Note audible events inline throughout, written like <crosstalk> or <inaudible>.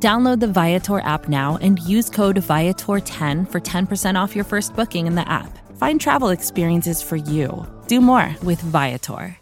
Download the Viator app now and use code Viator10 for 10% off your first booking in the app. Find travel experiences for you. Do more with Viator.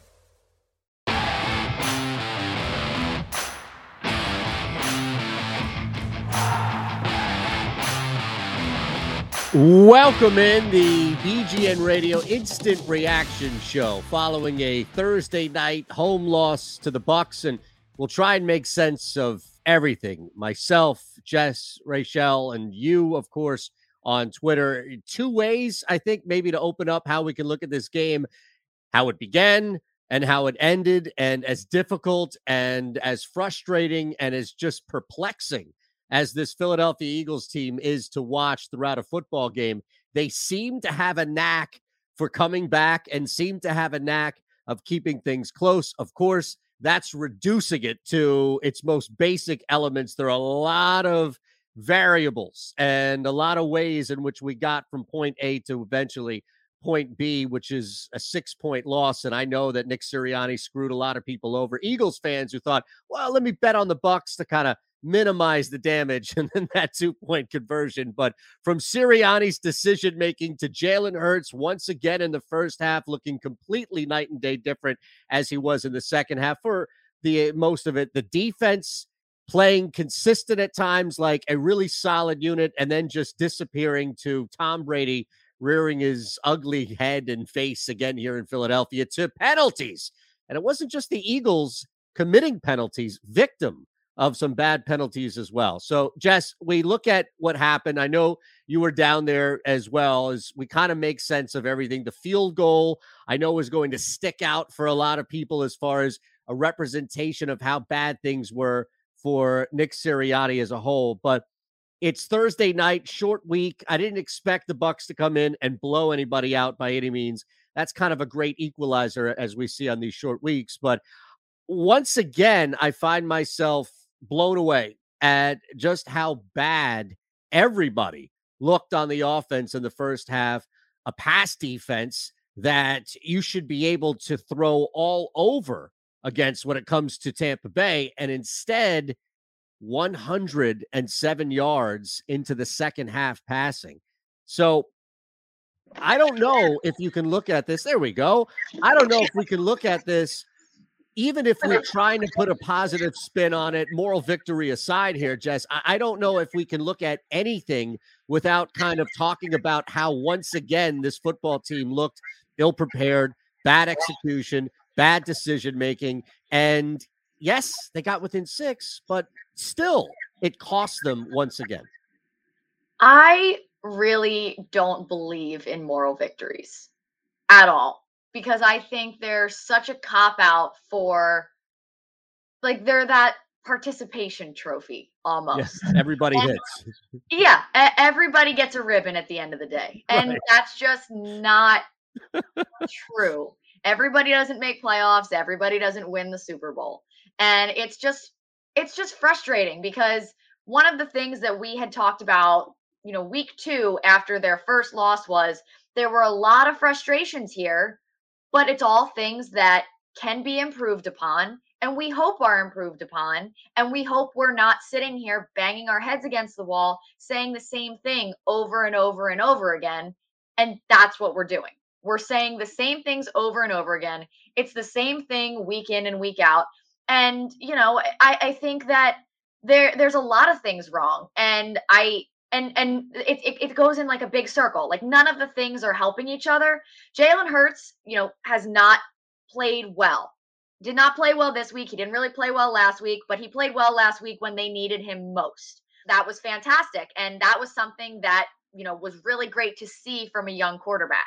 Welcome in the BGN Radio Instant Reaction Show following a Thursday night home loss to the Bucs and we'll try and make sense of everything. Myself, Jess, Rachel, and you, of course, on Twitter. Two ways, I think, maybe to open up how we can look at this game, how it began and how it ended, and as difficult and as frustrating and as just perplexing as this Philadelphia Eagles team is to watch throughout a football game. They seem to have a knack for coming back and seem to have a knack of keeping things close. Of course, that's reducing it to its most basic elements. There are a lot of variables and a lot of ways in which we got from point A to eventually point B, which is a six point loss. And I know that Nick Sirianni screwed a lot of people over. Eagles fans who thought, well, let me bet on the Bucs to kind of minimize the damage <laughs> and then that two point conversion. But from Sirianni's decision making to Jalen Hurts once again in the first half, looking completely night and day different as he was in the second half for the most of it. The defense playing consistent at times, like a really solid unit, and then just disappearing to Tom Brady rearing his ugly head and face again here in Philadelphia to penalties. And it wasn't just the Eagles committing penalties, victim of some bad penalties as well. So, Jess, we look at what happened. I know you were down there as well as we kind of make sense of everything. The field goal, I know, was going to stick out for a lot of people as far as a representation of how bad things were for Nick Sirianni as a whole. But it's Thursday night, short week. I didn't expect the Bucs to come in and blow anybody out by any means. That's kind of a great equalizer as we see on these short weeks. But once again, I find myself blown away at just how bad everybody looked on the offense in the first half. A pass defense that you should be able to throw all over against when it comes to Tampa Bay. And instead, 107 yards into the second half passing. So I don't know if you can look at this. There we go. I don't know if we can look at this even if we're trying to put a positive spin on it, moral victory aside here, Jess, I, don't know if we can look at anything without kind of talking about how once again this football team looked ill prepared, bad execution, bad decision making. And yes, they got within six, but still it cost them once again. I really don't believe in moral victories at all because I think they're such a cop out for like they're that participation trophy almost. Yes, everybody and, hits. <laughs> Yeah, everybody gets a ribbon at the end of the day. And right. that's just not <laughs> true. Everybody doesn't make playoffs, everybody doesn't win the Super Bowl. And it's just it's just frustrating because one of the things that we had talked about, you know, week 2 after their first loss was there were a lot of frustrations here but it's all things that can be improved upon and we hope are improved upon and we hope we're not sitting here banging our heads against the wall saying the same thing over and over and over again and that's what we're doing. We're saying the same things over and over again. It's the same thing week in and week out and you know i, I think that there there's a lot of things wrong and i and and it, it, it goes in like a big circle. Like none of the things are helping each other. Jalen Hurts, you know, has not played well. Did not play well this week. He didn't really play well last week, but he played well last week when they needed him most. That was fantastic, and that was something that you know was really great to see from a young quarterback.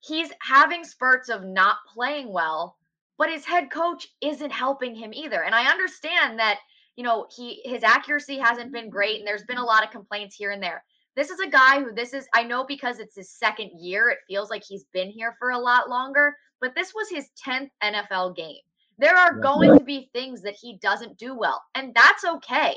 He's having spurts of not playing well, but his head coach isn't helping him either. And I understand that you know, he his accuracy hasn't been great and there's been a lot of complaints here and there. This is a guy who this is I know because it's his second year, it feels like he's been here for a lot longer, but this was his 10th NFL game. There are going to be things that he doesn't do well, and that's okay.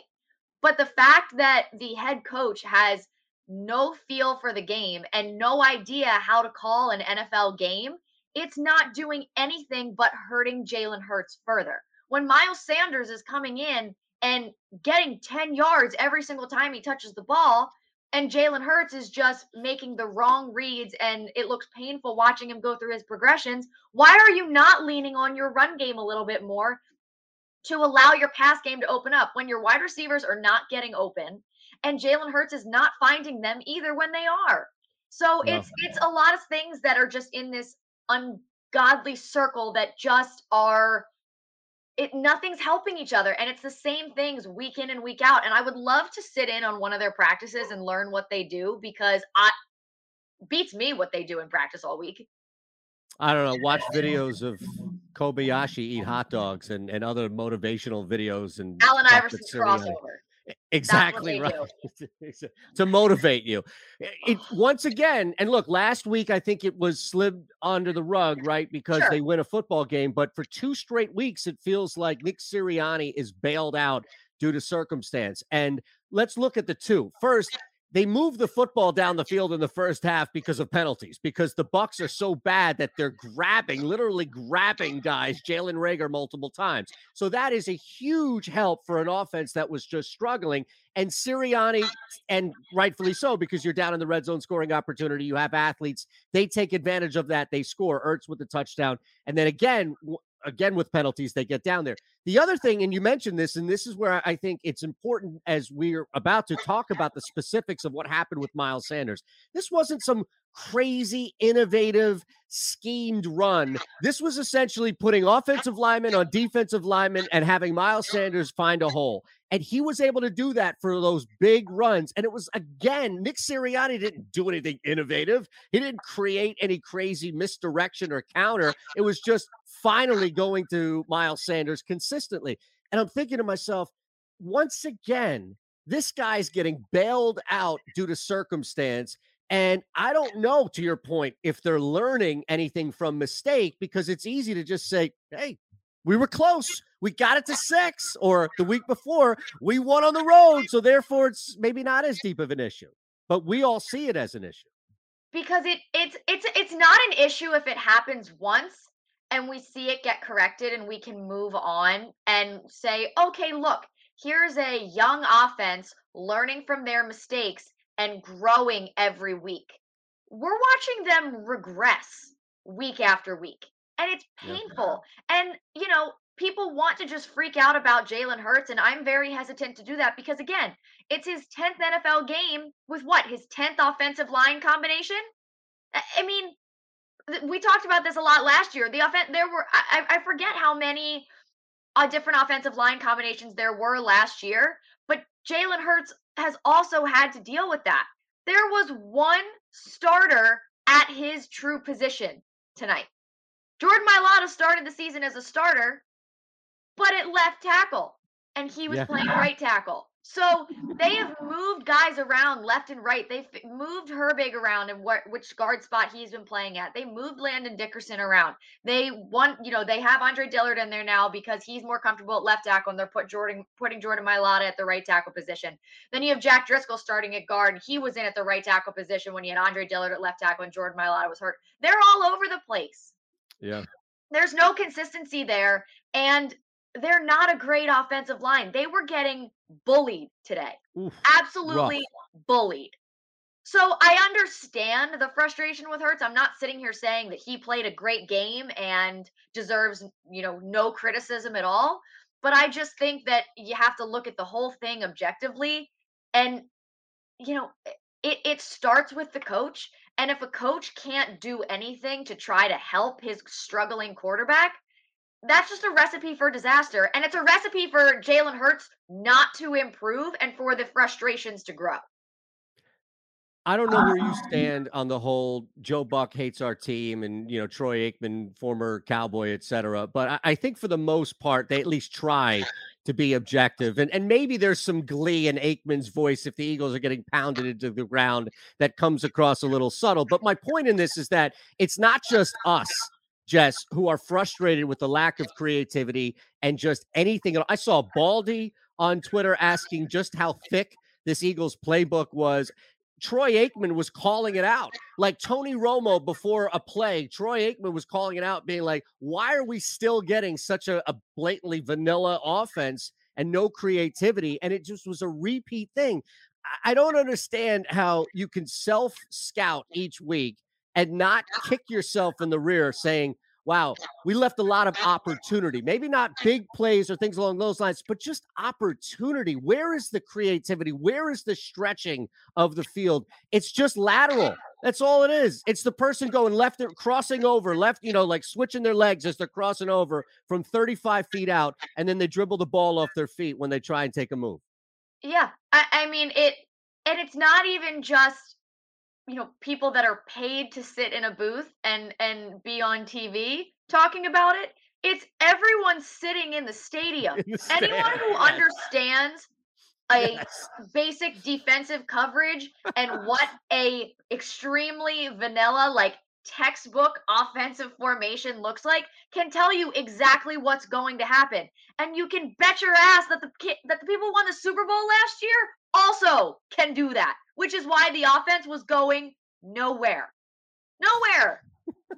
But the fact that the head coach has no feel for the game and no idea how to call an NFL game, it's not doing anything but hurting Jalen Hurts further. When Miles Sanders is coming in and getting 10 yards every single time he touches the ball, and Jalen Hurts is just making the wrong reads and it looks painful watching him go through his progressions. Why are you not leaning on your run game a little bit more to allow your pass game to open up when your wide receivers are not getting open and Jalen Hurts is not finding them either when they are? So no. it's it's a lot of things that are just in this ungodly circle that just are it nothing's helping each other and it's the same things week in and week out and i would love to sit in on one of their practices and learn what they do because i beats me what they do in practice all week. I don't know watch videos of kobayashi eat hot dogs and, and other motivational videos and allen iverson's crossover Exactly right. <laughs> to motivate you. It <sighs> once again, and look, last week I think it was slid under the rug, right? Because sure. they win a football game, but for two straight weeks, it feels like Nick Sirianni is bailed out due to circumstance. And let's look at the two. First, they move the football down the field in the first half because of penalties because the bucs are so bad that they're grabbing literally grabbing guys jalen reagor multiple times so that is a huge help for an offense that was just struggling and Sirianni, and rightfully so, because you're down in the red zone scoring opportunity. You have athletes. They take advantage of that. They score. Ertz with the touchdown. And then again, again with penalties, they get down there. The other thing, and you mentioned this, and this is where I think it's important as we're about to talk about the specifics of what happened with Miles Sanders. This wasn't some crazy, innovative, schemed run. This was essentially putting offensive linemen on defensive linemen and having Miles Sanders find a hole. And he was able to do that for those big runs. And it was, again, Nick Sirianni didn't do anything innovative. He didn't create any crazy misdirection or counter. It was just finally going to Miles Sanders consistently. And I'm thinking to myself, once again, this guy's getting bailed out due to circumstance. And I don't know, to your point, if they're learning anything from mistake because it's easy to just say, hey, we were close. We got it to six. Or the week before, we won on the road. So therefore, it's maybe not as deep of an issue. But we all see it as an issue. Because it it's it's it's not an issue if it happens once and we see it get corrected and we can move on and say, okay, look, here's a young offense learning from their mistakes and growing every week. We're watching them regress week after week, and it's painful. Yeah. And, you know, people want to just freak out about Jalen Hurts, and I'm very hesitant to do that because, again, it's his 10th NFL game with what? His 10th offensive line combination? I mean, we talked about this a lot last year. The offense, there were, I, I forget how many uh, different offensive line combinations there were last year, but Jalen Hurts has also had to deal with that. There was one starter at his true position tonight. Jordan Mailata started the season as a starter, but at left tackle, and he was yeah. playing right tackle. So they have moved guys around left and right. They've moved Herbig around and what which guard spot he's been playing at. They moved Landon Dickerson around. They want, you know, they have Andre Dillard in there now because he's more comfortable at left tackle and they're put Jordan putting Jordan Mailata at the right tackle position. Then you have Jack Driscoll starting at guard. He was in at the right tackle position when you had Andre Dillard at left tackle and Jordan Mailata was hurt. They're all over the place. Yeah. There's no consistency there. And they're not a great offensive line. They were getting bullied today. Oof, Absolutely rough. bullied. So I understand the frustration with Hurts. I'm not sitting here saying that he played a great game and deserves, you know, no criticism at all. But I just think that you have to look at the whole thing objectively. And, you know, it, it starts with the coach. And if a coach can't do anything to try to help his struggling quarterback, that's just a recipe for disaster. And it's a recipe for Jalen Hurts not to improve and for the frustrations to grow. I don't know where you um, stand on the whole Joe Buck hates our team and you know Troy Aikman, former cowboy, etc. But I, I think for the most part, they at least try to be objective. And and maybe there's some glee in Aikman's voice if the Eagles are getting pounded into the ground that comes across a little subtle. But my point in this is that it's not just us, Jess, who are frustrated with the lack of creativity and just anything. I saw Baldy on Twitter asking just how thick this Eagles playbook was. Troy Aikman was calling it out. Like Tony Romo before a play, Troy Aikman was calling it out, being like, why are we still getting such a, a blatantly vanilla offense and no creativity? And it just was a repeat thing. I don't understand how you can self scout each week and not kick yourself in the rear saying, wow, we left a lot of opportunity. Maybe not big plays or things along those lines, but just opportunity. Where is the creativity? Where is the stretching of the field? It's just lateral. That's all it is. It's the person going left, crossing over, left, you know, like switching their legs as they're crossing over from 35 feet out, and then they dribble the ball off their feet when they try and take a move. Yeah. I, I mean, it, and it's not even just you know people that are paid to sit in a booth and and be on TV talking about it it's everyone sitting in the <laughs> stadium. In the anyone who <laughs> understands a basic defensive coverage and <laughs> what a extremely vanilla like textbook offensive formation looks like can tell you exactly what's going to happen. And you can bet your ass that the that the people who won the Super Bowl last year also can do that which is why the offense was going nowhere. Nowhere.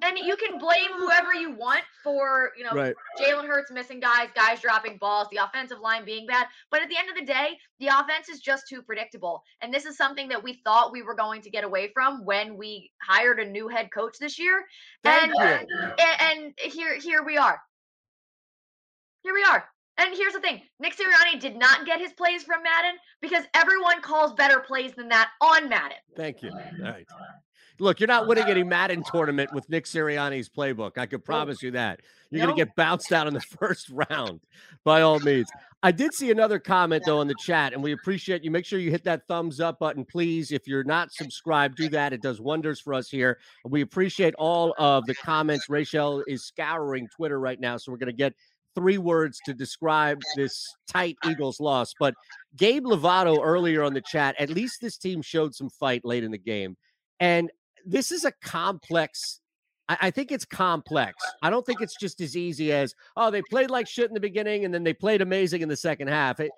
and you can blame whoever you want for, you know, right. Jalen Hurts missing guys, guys dropping balls, the offensive line being bad. But at the end of the day, the offense is just too predictable. And this is something that we thought we were going to get away from when we hired a new head coach this year. and, and and here here we are. Here we are. And here's the thing Nick Sirianni did not get his plays from Madden because everyone calls better plays than that on Madden. Thank you. All right. Look, you're not winning any Madden tournament with Nick Sirianni's playbook. I could promise you that. You're going to get bounced out in the <laughs> first round by all means. I did see another comment, though, in the chat, and we appreciate you. Make sure you hit that thumbs up button, please. If you're not subscribed, do that. It does wonders for us here. We appreciate all of the comments. Rachel is scouring Twitter right now, so we're going to get three words to describe this tight Eagles loss. But Gabe Lovato earlier on the chat, at least this team showed some fight late in the game. And this is a complex. I, think it's complex. I don't think it's just as easy as, oh, they played like shit in the beginning and then they played amazing in the second half. It,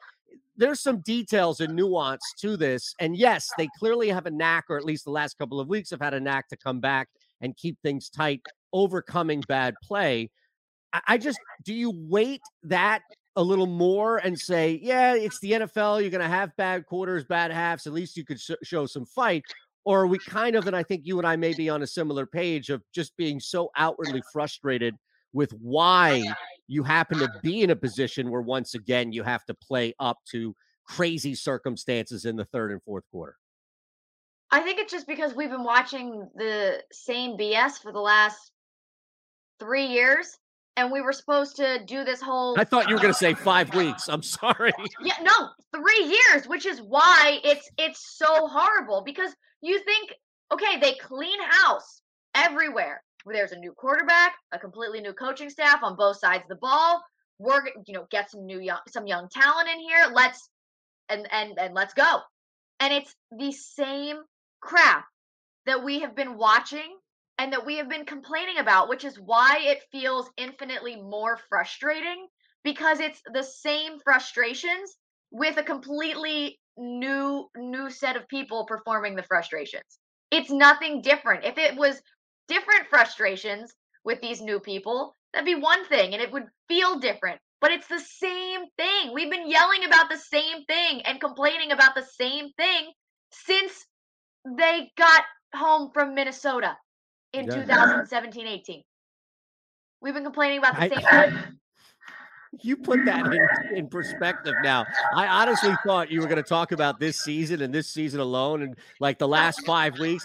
there's some details and nuance to this. And yes, they clearly have a knack, or at least the last couple of weeks have had a knack to come back and keep things tight, overcoming bad play. I just do you wait that a little more and say, yeah, it's the NFL. You're going to have bad quarters, bad halves. At least you could sh- show some fight. Or are we kind of, and I think you and I may be on a similar page of just being so outwardly frustrated with why you happen to be in a position where once again you have to play up to crazy circumstances in the third and fourth quarter? I think it's just because we've been watching the same BS for the last three years and we were supposed to do this whole I thought you were going <laughs> to say 5 weeks. I'm sorry. Yeah, no, 3 years, which is why it's it's so horrible because you think okay, they clean house everywhere. There's a new quarterback, a completely new coaching staff on both sides of the ball. We're you know, get some new young some young talent in here. Let's and and and let's go. And it's the same crap that we have been watching and that we have been complaining about, which is why it feels infinitely more frustrating because it's the same frustrations with a completely new new set of people performing the frustrations. It's nothing different. If it was different frustrations with these new people, that'd be one thing and it would feel different. But it's the same thing. We've been yelling about the same thing and complaining about the same thing since they got home from Minnesota in yeah. 2017 18. We've been complaining about the I, same You put that in, in perspective now. I honestly thought you were going to talk about this season and this season alone and like the last five weeks.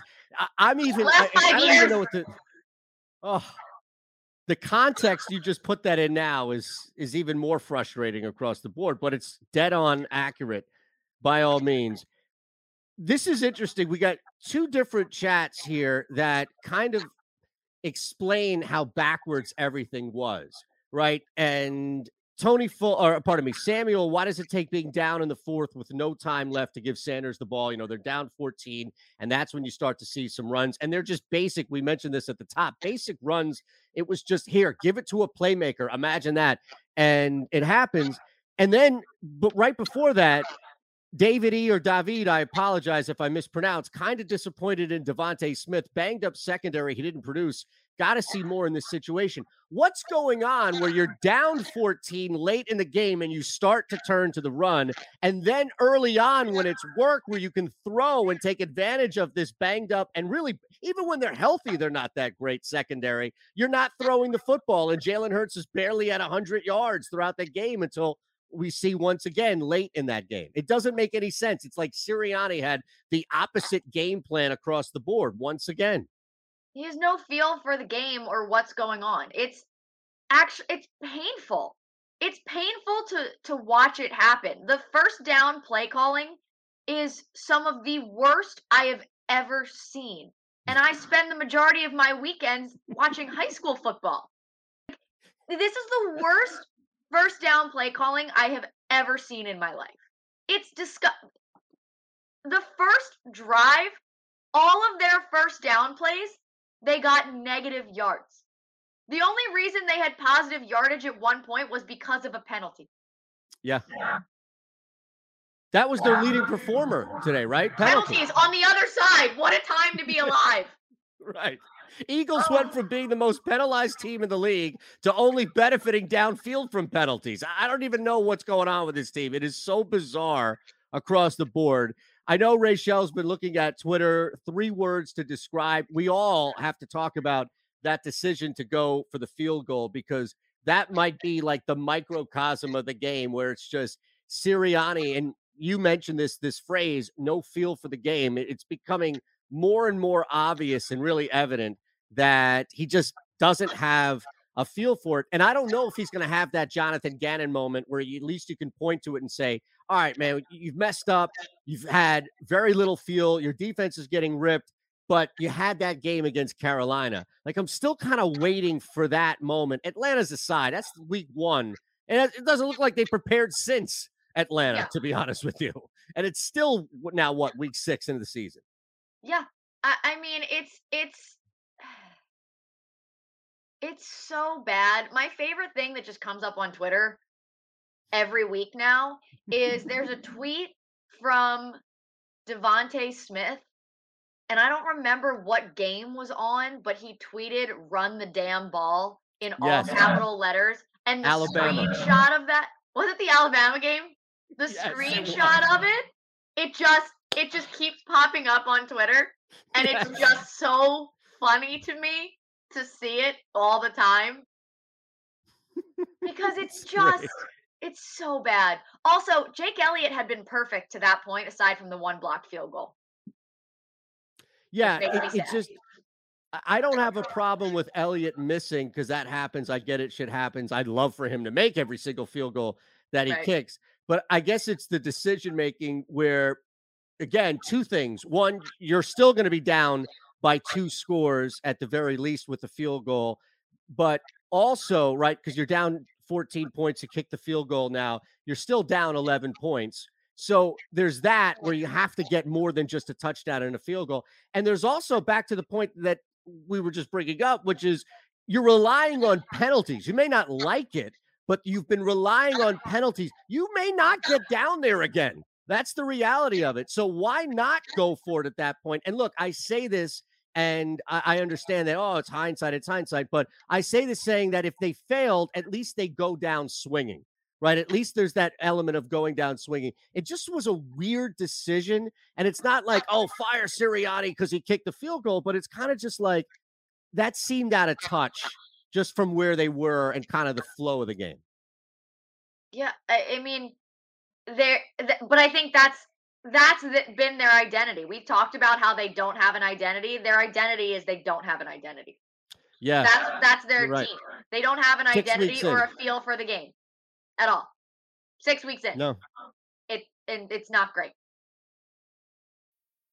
I, am even, I, I, don't even know what the, oh, the context you just put that in now is is even more frustrating across the board, but it's dead on accurate by all means this is interesting. We got two different chats here that kind of explain how backwards everything was, right? And Tony Full, or pardon me, Samuel, why does it take being down in the fourth with no time left to give Sanders the ball? You know, they're down 14, and that's when you start to see some runs. And they're just basic. We mentioned this at the top basic runs. It was just here, give it to a playmaker. Imagine that. And it happens. And then, but right before that, David E. or David, I apologize if I mispronounce, kind of disappointed in DeVonta Smith, banged up secondary. He didn't produce. Got to see more in this situation. What's going on where you're down 14 late in the game and you start to turn to the run? And then early on, when it's work where you can throw and take advantage of this banged up and really, even when they're healthy, they're not that great secondary. You're not throwing the football, and Jalen Hurts is barely at 100 yards throughout the game until we see once again late in that game. It doesn't make any sense. It's like Sirianni had the opposite game plan across the board once again. He has no feel for the game or what's going on. It's actually it's painful. It's painful to to watch it happen. The first down play calling is some of the worst I have ever seen. And I spend the majority of my weekends watching high school football. This is the worst first down play calling I have ever seen in my life. It's disgusting. The first drive, all of their first down plays, they got negative yards. The only reason they had positive yardage at one point was because of a penalty. Yeah. That was their leading performer today, right? Penalties on the other side. What a time to be <laughs> alive. right. Eagles went from being the most penalized team in the league to only benefiting downfield from penalties. I don't even know what's going on with this team. It is so bizarre across the board. I know Rachel's been looking at Twitter. Three words to describe. We all have to talk about that decision to go for the field goal because that might be like the microcosm of the game where it's just Sirianni and you mentioned this this phrase no feel for the game it's becoming more and more obvious and really evident that he just doesn't have a feel for it. And I don't know if he's going to have that Jonathan Gannon moment where you, at least you can point to it and say, all right, man, you've messed up. You've had very little feel. Your defense is getting ripped, but you had that game against Carolina. Like, I'm still kind of waiting for that moment. Atlanta's aside, that's week one. And it doesn't look like they prepared since Atlanta, yeah. to be honest with you. And it's still now, what, week six into the season? Yeah. I, I mean, it's, it's, it's so bad. My favorite thing that just comes up on Twitter every week now is there's a <laughs> tweet from DeVonta Smith, and I don't remember what game was on, but he tweeted "Run the damn ball" in yes. all capital letters, and the Alabama. screenshot of that was it the Alabama game? The yes, screenshot of it, it just it just keeps popping up on Twitter, and yes. it's just so funny to me to see it all the time because <laughs> it's just it's so bad. Also, Jake Elliott had been perfect to that point, aside from the one blocked field goal. Yeah, it, it's just I don't have a <laughs> problem with Elliott missing because that happens. I get it, shit happens. I'd love for him to make every single field goal that he right. kicks. But I guess it's the decision making where, again, two things. One, you're still going to be down by two scores at the very least with the field goal. But also, right, because you're down 14 points to kick the field goal now, you're still down 11 points. So there's that where you have to get more than just a touchdown and a field goal. And there's also back to the point that we were just bringing up, which is you're relying on penalties. You may not like it, but you've been relying on penalties. You may not get down there again. That's the reality of it. So why not go for it at that point? And look, I say this and I, I, understand that, oh, it's hindsight, it's hindsight. But I say this saying that if they failed, at least they go down swinging, right? At least there's that element of going down swinging. It just was a weird decision. And it's not like, oh, fire Sirianni because he kicked the field goal, but it's kind of just like that seemed out of touch just from where they were and kind of the flow of the game. Yeah. I, I mean, there, th- but I think that's that's been their identity. We've talked about how they don't have an identity. Their identity is they don't have an identity. Yeah. That's that's their right. team. They don't have an Six identity or a feel for the game at all. Six weeks in. No. It and it's not great.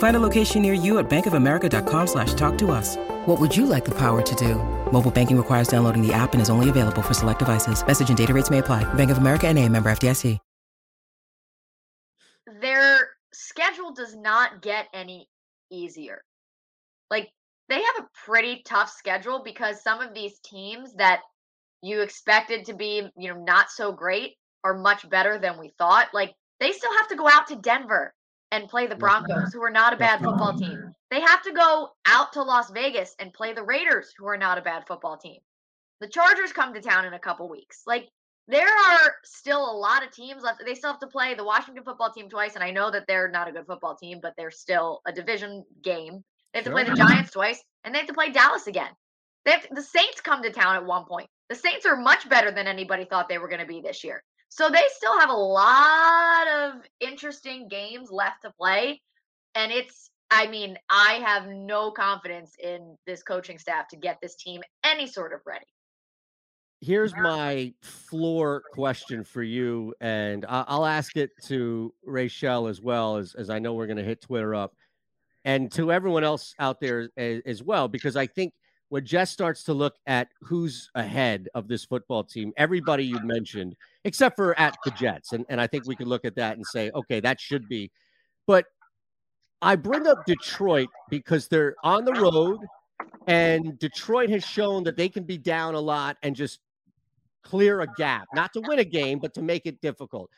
Find a location near you at bankofamerica.com slash talk to us. What would you like the power to do? Mobile banking requires downloading the app and is only available for select devices. Message and data rates may apply. Bank of America and a member FDIC. Their schedule does not get any easier. Like they have a pretty tough schedule because some of these teams that you expected to be, you know, not so great are much better than we thought. Like they still have to go out to Denver and play the Broncos, who are not a bad football team. They have to go out to Las Vegas and play the Raiders, who are not a bad football team. The Chargers come to town in a couple weeks. Like there are still a lot of teams left. They still have to play the Washington football team twice, and I know that they're not a good football team, but they're still a division game. They have to play the Giants twice, and they have to play Dallas again. They have to, the Saints come to town at one point. The Saints are much better than anybody thought they were going to be this year. So they still have a lot of interesting games left to play. And it's, I mean, I have no confidence in this coaching staff to get this team any sort of ready. Here's my floor question for you, and I'll ask it to Rachel as well, as, as I know we're going to hit Twitter up, and to everyone else out there as, as well, because I think when Jess starts to look at who's ahead of this football team, everybody you mentioned, except for at the Jets, and, and I think we can look at that and say, okay, that should be. But I bring up Detroit because they're on the road, and Detroit has shown that they can be down a lot and just clear a gap, not to win a game, but to make it difficult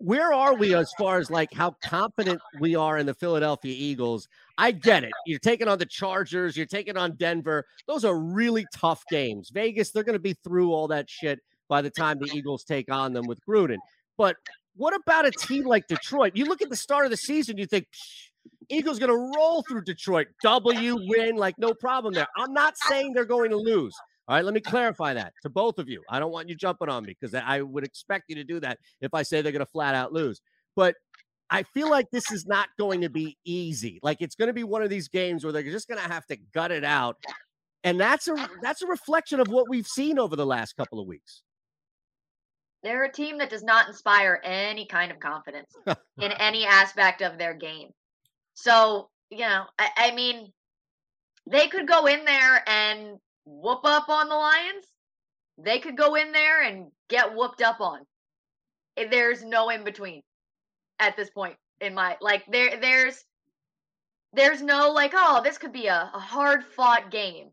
where are we as far as like how confident we are in the Philadelphia Eagles? I get it. You're taking on the Chargers, you're taking on Denver. Those are really tough games. Vegas, they're going to be through all that shit by the time the Eagles take on them with Gruden. But what about a team like Detroit? You look at the start of the season, you think Eagles going to roll through Detroit, W win, like no problem there. I'm not saying they're going to lose. All right, let me clarify that to both of you. I don't want you jumping on me because I would expect you to do that if I say they're going to flat out lose. But I feel like this is not going to be easy. Like it's going to be one of these games where they're just going to have to gut it out. And that's a that's a reflection of what we've seen over the last couple of weeks. They're a team that does not inspire any kind of confidence <laughs> in any aspect of their game. So, you know, I, I mean, they could go in there and whoop up on the Lions, they could go in there and get whooped up on. Eh, there's no in between at this point in my like there there's there's no like oh this could be a, a hard fought game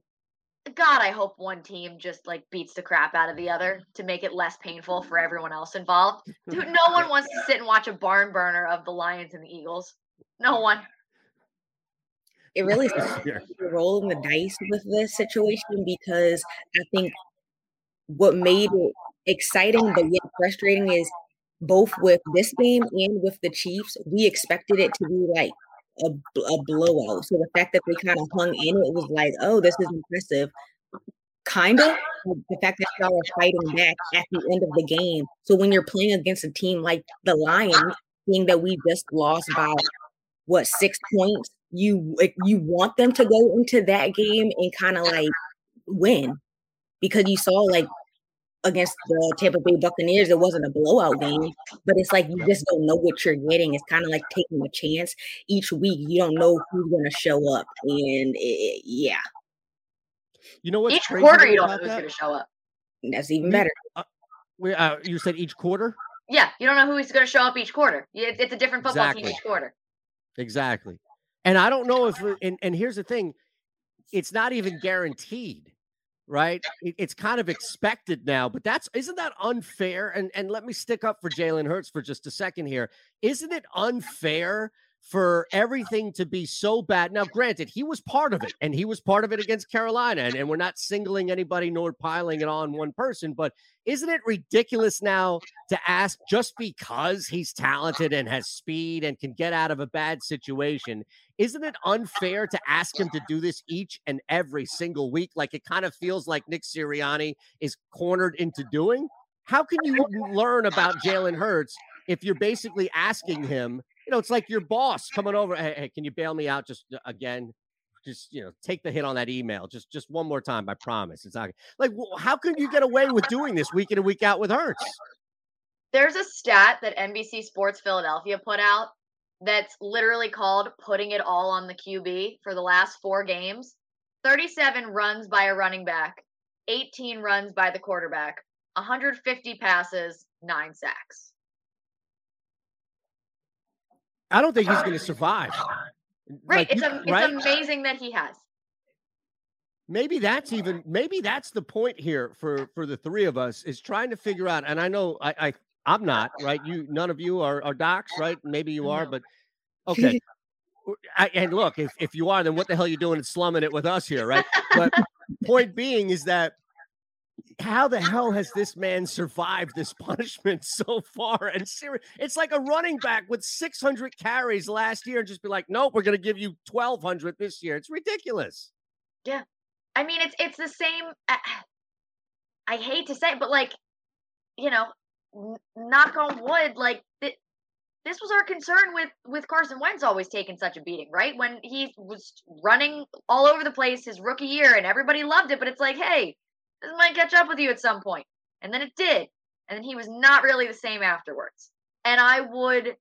god i hope one team just like beats the crap out of the other to make it less painful for everyone else involved. Dude, no <laughs> one wants to sit and watch a barn burner of the lions and the eagles. No one. It really <laughs> you're rolling the dice with this situation because I think what made it exciting but yet frustrating is both with this game and with the Chiefs, we expected it to be like a, a blowout. So the fact that they kind of hung in it was like, oh, this is impressive. Kind of the fact that y'all are fighting back at the end of the game. So when you're playing against a team like the Lions, seeing that we just lost by what six points, you you want them to go into that game and kind of like win because you saw like against the Tampa Bay Buccaneers, it wasn't a blowout game, but it's like you just don't know what you're getting. It's kind of like taking a chance each week. You don't know who's going to show up, and it, yeah. You know what? Each quarter, you don't know who's going to show up. That's even better. Uh, uh, you said each quarter. Yeah, you don't know who's going to show up each quarter. It's a different football exactly. team each quarter. Exactly. And I don't know if, and, and here's the thing it's not even guaranteed. Right? It, it's kind of expected now, but that's isn't that unfair? And and let me stick up for Jalen Hurts for just a second here. Isn't it unfair for everything to be so bad. Now, granted, he was part of it, and he was part of it against Carolina, and, and we're not singling anybody nor piling it on one person, but isn't it ridiculous now to ask just because he's talented and has speed and can get out of a bad situation? Isn't it unfair to ask him to do this each and every single week? Like it kind of feels like Nick Sirianni is cornered into doing? How can you learn about Jalen Hurts if you're basically asking him you know, it's like your boss coming over. Hey, hey, can you bail me out just uh, again? Just you know, take the hit on that email. Just just one more time. I promise. It's not like how can you get away with doing this week in and week out with Hurts? There's a stat that NBC Sports Philadelphia put out that's literally called putting it all on the QB for the last four games. 37 runs by a running back, 18 runs by the quarterback, 150 passes, nine sacks. I don't think he's going to survive. Right. Like, it's, a, it's right? amazing that he has. Maybe that's even maybe that's the point here for for the three of us is trying to figure out. And I know I, I I'm not right. You none of you are, are docs, right? Maybe you are, but okay. <laughs> I, and look, if, if you are, then what the hell are you doing slumming it with us here, right? But <laughs> point being is that how the hell has this man survived this <laughs> punishment so far? And it's like a running back with 600 carries last year and just be like, nope, we're going to give you 1,200 this year. It's ridiculous. Yeah. I mean, it's it's the same. Uh, I hate to say it, but like, you know, knock on wood, like th- this was our concern with with Carson Wentz always taking such a beating, right? When he was running all over the place his rookie year and everybody loved it, but it's like, hey, this might catch up with you at some point. And then it did. And then he was not really the same afterwards. And I would,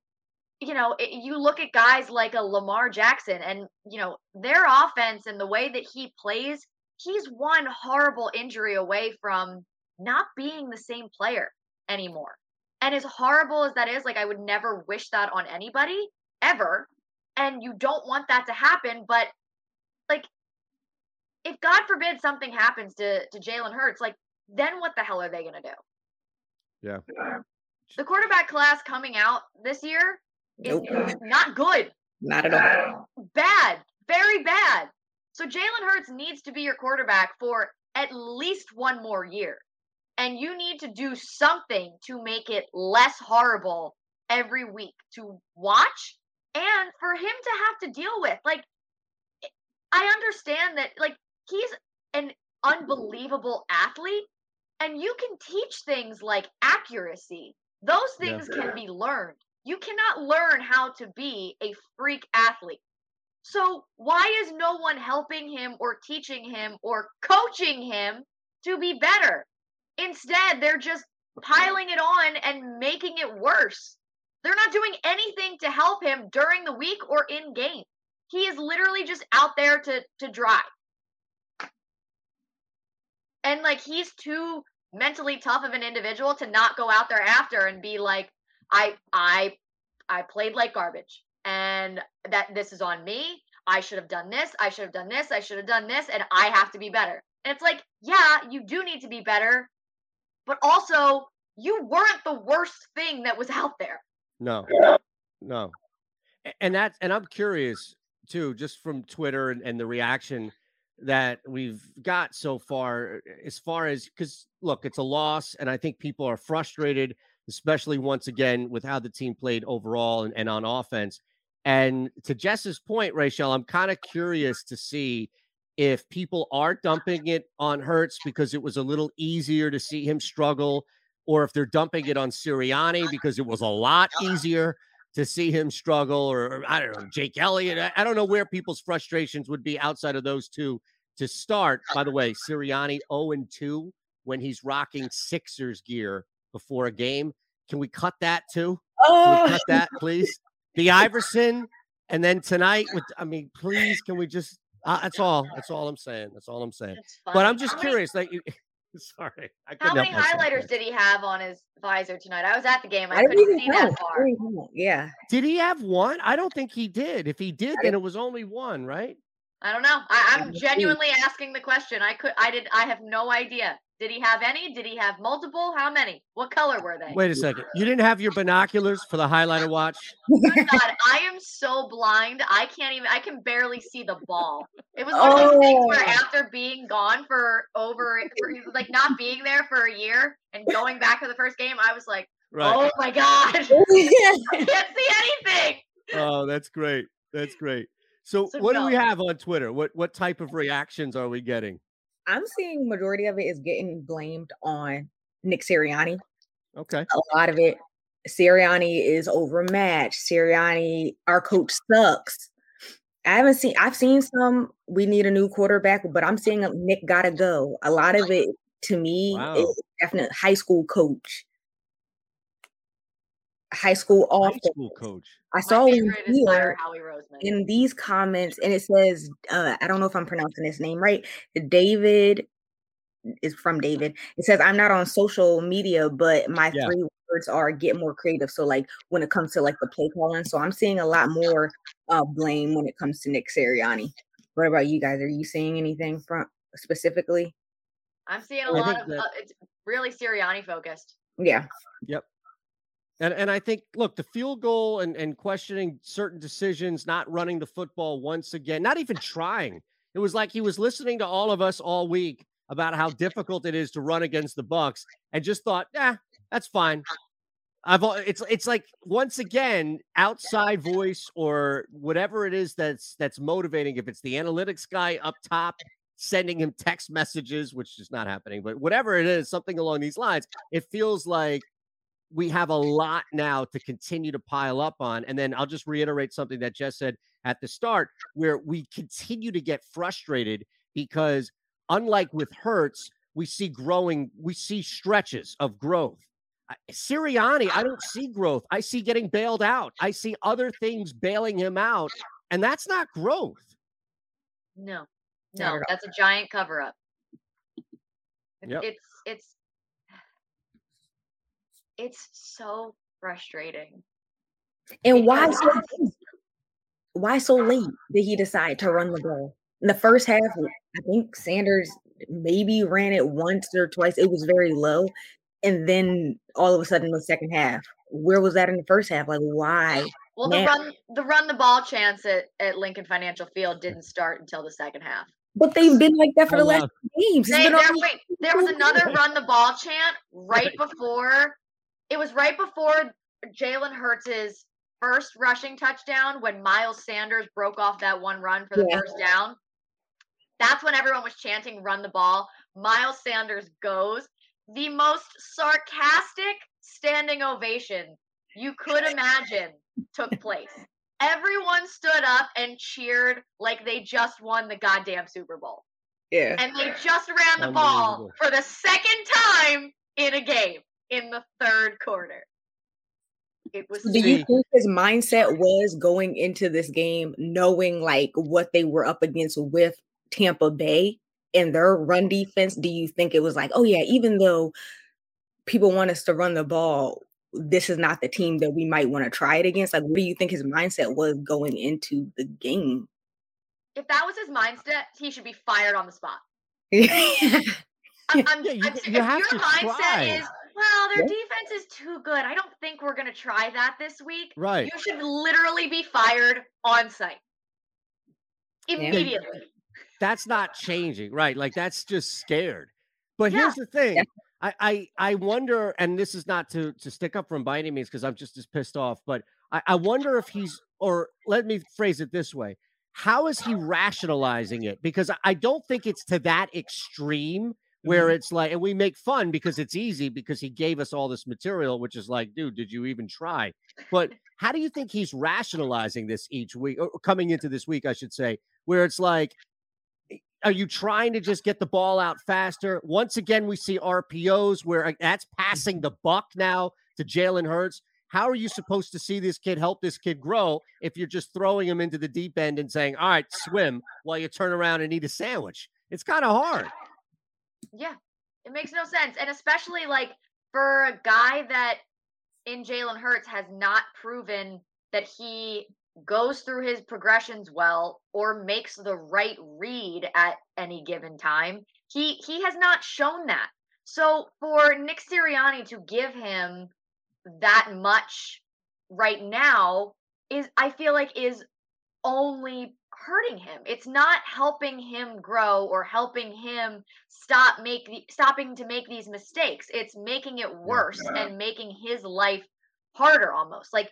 you know, it, you look at guys like a Lamar Jackson and, you know, their offense and the way that he plays, he's one horrible injury away from not being the same player anymore. And as horrible as that is, like I would never wish that on anybody ever. And you don't want that to happen, but like if God forbid something happens to to Jalen Hurts, like then what the hell are they going to do? Yeah. The quarterback class coming out this year is nope. not good. Not at all. Bad. Very bad. So Jalen Hurts needs to be your quarterback for at least one more year. And you need to do something to make it less horrible every week to watch and for him to have to deal with. Like, I understand that, like, he's an unbelievable athlete and you can teach things like accuracy. Those things yeah. can be learned. You cannot learn how to be a freak athlete. So why is no one helping him or teaching him or coaching him to be better? Instead they're just piling it on and making it worse. They're not doing anything to help him during the week or in game. He is literally just out there to to dry and like he's too mentally tough of an individual to not go out there after and be like i i i played like garbage and that this is on me. I should have done this. I should have done this. I should have done this and i have to be better. And it's like yeah you do need to be better but also you weren't the worst thing that was out there. No. No. And that's and i'm curious too just from twitter and, and the reaction that we've got so far uh, as far as because look it's a loss and i think people are frustrated especially once again with how the team played overall and, and on offense. And to jess's point rachel i'm kind of curious to see if people are dumping it on Hurts because it was a little easier to see him struggle, or if they're dumping it on Sirianni because it was a lot easier to see him struggle, or, or I don't know, Jake Elliott. I, I, don't know where people's frustrations would be outside of those two to start. By the way, Sirianni 0 and 2 when he's rocking Sixers gear before a game. Can we cut that too? Oh. cut that, <laughs> please? The Iverson, and then tonight with. I mean, please, can we just? Uh, that's all. That's all I'm saying. That's all I'm saying. But I'm just curious. Like, <laughs> Sorry. How many highlighters did he have on his visor tonight? I was at the game. I, I couldn't see know. that far. Yeah. Did he have one? I don't think he did. If he did, then it was only one, right? I don't know. I, I'm genuinely asking the question. I could. I did. I have no idea. Did he have any? Did he have multiple? How many? What color were they? Wait a second. You didn't have your binoculars for the highlighter watch? <laughs> Oh Good God, I am so blind. I can't even. I can barely see the ball. It was one of those things where Oh. after being gone for over, for, like not being there for a year and going back to the first game, I was like, oh my God, <laughs> I can't see anything. Oh, that's great. That's great. So, So what do we have on Twitter? What what type of reactions are we getting? I'm seeing majority of it is getting blamed on Nick Sirianni. Okay. A lot of it, Sirianni is overmatched. Sirianni, our coach sucks. I haven't seen. I've seen some. We need a new quarterback, but I'm seeing Nick gotta go. A lot of it to me Wow. is definite high school coach, high school High school coach. I saw one favorite is fire here in these comments, and it says, uh, I don't know if I'm pronouncing his name right. David is from David. It says, I'm not on social media, but my Yeah. three words are get more creative. So, like, when it comes to like the play calling, so I'm seeing a lot more uh, blame when it comes to Nick Sirianni. What about you guys? Are you seeing anything from specifically? I'm seeing a I lot of. that- Uh, it's really Sirianni focused. Yeah. And and I think look, the field goal and and questioning certain decisions, not running the football once again, not even trying. It was like he was listening to all of us all week about how difficult it is to run against the Bucs and just thought, "Yeah, that's fine." I've it's it's like once again outside voice or whatever it is that's that's motivating if it's the analytics guy up top sending him text messages which is not happening but whatever it is something along these lines it feels like we have a lot now to continue to pile up on. And then I'll just reiterate something that Jess said at the start, where we continue to get frustrated because, unlike with Hurts, we see growing, we see stretches of growth. I- Sirianni, I don't see growth. I see getting bailed out. I see other things bailing him out, and that's not growth. No, no, that's a giant cover up. Yep. it's it's it's so frustrating. And why so late? why so late did he decide to run the ball? In the first half, I think Sanders maybe ran it once or twice. It was very low. And then all of a sudden the second half. Where was that in the first half? Like why? Well, the run the run the ball chance at, at Lincoln Financial Field didn't start until the second half. But they've been like that for oh, the Oh, last wow. games. They, been there, wait, there was another <laughs> run the ball chant right Right. before. It was right before Jalen Hurts's first rushing touchdown when Miles Sanders broke off that one run for the Yeah. first down. That's when everyone was chanting "Run the ball." Miles Sanders goes. The most sarcastic standing ovation you could imagine took <laughs> place. Everyone stood up and cheered like they just won the goddamn Super Bowl Yeah. and they just ran the ball for the second time in a game in the third quarter. It was Do you think his mindset was going into this game knowing like what they were up against with Tampa Bay and their run defense? Do you think it was like, oh yeah, even though people want us to run the ball, this is not the team that we might want to try it against? Like, what do you think his mindset was going into the game? if that was his mindset, he should be fired on the spot. <laughs> I'm, I'm, Yeah, you- I'm you if have your to mindset try. is, well, their Yeah. defense is too good. I don't think we're gonna try that this week. Right. You should literally be fired on site Yeah. immediately. that's not changing, right? Like that's just scared. But Yeah. here's the thing. I, I I wonder, and this is not to to stick up from by any means, because I'm just as pissed off, but I, I wonder if he's or let me phrase it this way. How is he rationalizing it? Because I don't think it's to that extreme where mm-hmm. it's like, and we make fun because it's easy because he gave us all this material, which is like, dude, did you even try? But how do you think he's rationalizing this each week, or coming into this week, I should say, where it's like, are you trying to just get the ball out faster? Once again, we see RPOs where that's passing mm-hmm. the buck now to Jalen Hurts. How are you supposed to see this kid help this kid grow if you're just throwing him into the deep end and saying, "All right, swim," while you turn around and eat a sandwich? It's kind of hard. Yeah, it makes no sense. And especially like for a guy that in Jalen Hurts has not proven that he goes through his progressions well or makes the right read at any given time. He he has not shown that. So for Nick Sirianni to give him that much right now is I feel like is only hurting him. It's not helping him grow or helping him stop make the, stopping to make these mistakes. It's making it worse yeah. and making his life harder almost. Like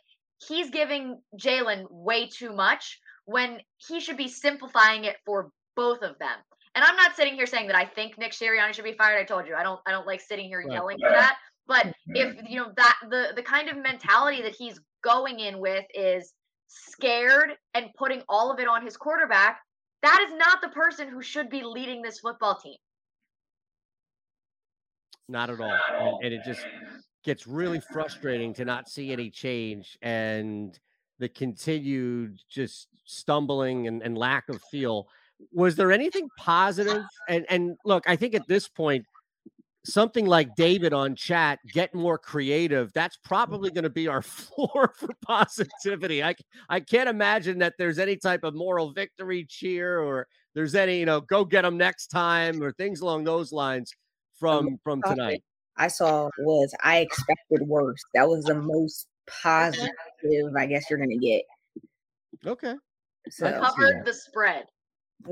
he's giving Jalen way too much when he should be simplifying it for both of them. And I'm not sitting here saying that I think Nick Sirianni should be fired. I told you I don't I don't like sitting here yelling for that. But <laughs> if you know that the the kind of mentality that he's going in with is scared and putting all of it on his quarterback, that is not the person who should be leading this football team. Not at all. And, and it just gets really frustrating to not see any change and the continued just stumbling and, and lack of feel. Was there anything positive? And and look, I think at this point, something like David on chat, get more creative. That's probably going to be our <laughs> floor for positivity. I I can't imagine that there's any type of moral victory cheer or there's any, you know, go get them next time or things along those lines from from tonight. I saw was I expected worse. That was the most positive I guess you're going to get. Okay. So I covered the spread.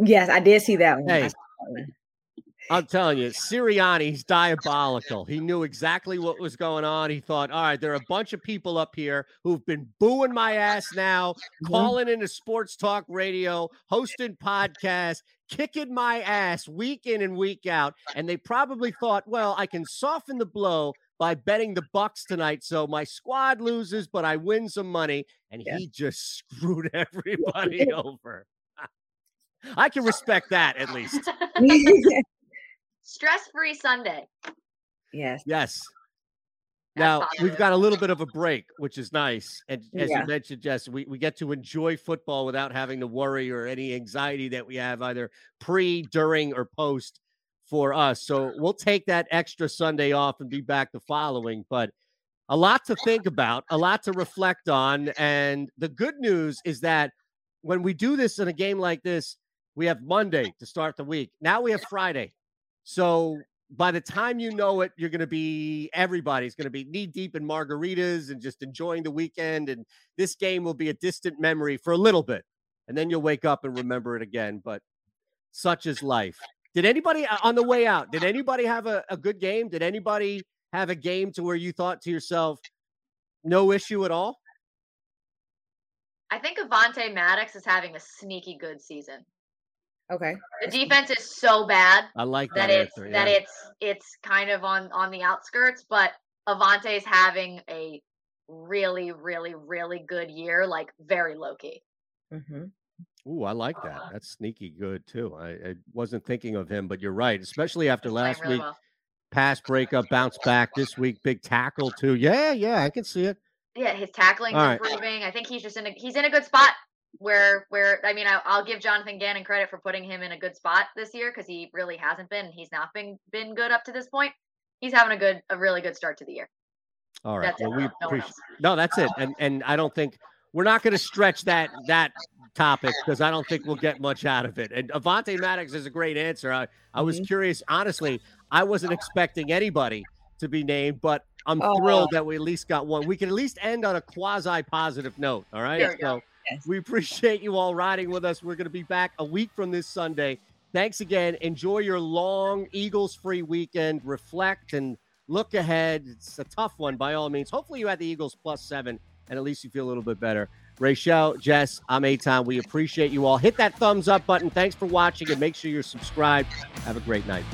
Yes, I did see that one. Hey, I'm telling you, Sirianni's diabolical. He knew exactly what was going on. He thought, all right, there are a bunch of people up here who've been booing my ass now, mm-hmm. calling into sports talk radio, hosting podcasts, kicking my ass week in and week out. And they probably thought, well, I can soften the blow by betting the Bucs tonight. So my squad loses, but I win some money. And yeah. he just <laughs> screwed everybody <laughs> over. I can respect that at least. <laughs> Stress free Sunday. Yes. Yes. now we've got a little bit of a break, which is nice. And as yeah. you mentioned, Jess, we, we get to enjoy football without having to worry or any anxiety that we have either pre, during, or post for us. So we'll take that extra Sunday off and be back the following. But a lot to think about, a lot to reflect on. And the good news is that when we do this in a game like this, we have Monday to start the week. Now we have Friday. So by the time you know it, you're going to be everybody's going to be knee deep in margaritas and just enjoying the weekend. And this game will be a distant memory for a little bit. And then you'll wake up and remember it again. But such is life. Did anybody uh, on the way out, did anybody have a, a good game? Did anybody have a game to where you thought to yourself, no issue at all? I think Avante Maddox is having a sneaky good season. Okay. The defense is so bad. I like that, that it's yeah. that it's it's kind of on on the outskirts, but Avante is having a really, really, really good year, like very low key. Mm-hmm. Ooh, I like that. That's sneaky good too. I, I, wasn't thinking of him, but you're right, especially after last really week. Well. Pass breakup, bounce back this week, big tackle too. Yeah, yeah, I can see it. Yeah, his tackling improving. I think he's just in a he's in a good spot where where I mean I, will give Jonathan Gannon credit for putting him in a good spot this year because he really hasn't been. He's not been been good up to this point. He's having a good a really good start to the year. All right. That's well, we no appreciate. No, that's it. And and I don't think we're not going to stretch that that topic because I don't think we'll get much out of it. And Avante Maddox is a great answer. I, I was mm-hmm. curious, honestly, I wasn't expecting anybody to be named, but I'm oh. thrilled that we at least got one. We can at least end on a quasi positive note. All right. So go. Yes. We appreciate you all riding with us. We're going to be back a week from this Sunday. Thanks again. Enjoy your long Eagles free weekend. Reflect and look ahead. It's a tough one by all means. Hopefully, you had the Eagles plus seven, and at least you feel a little bit better. Rachel, Jess, I'm Eytan. We appreciate you all. Hit that thumbs up button. Thanks for watching, and make sure you're subscribed. Have a great night.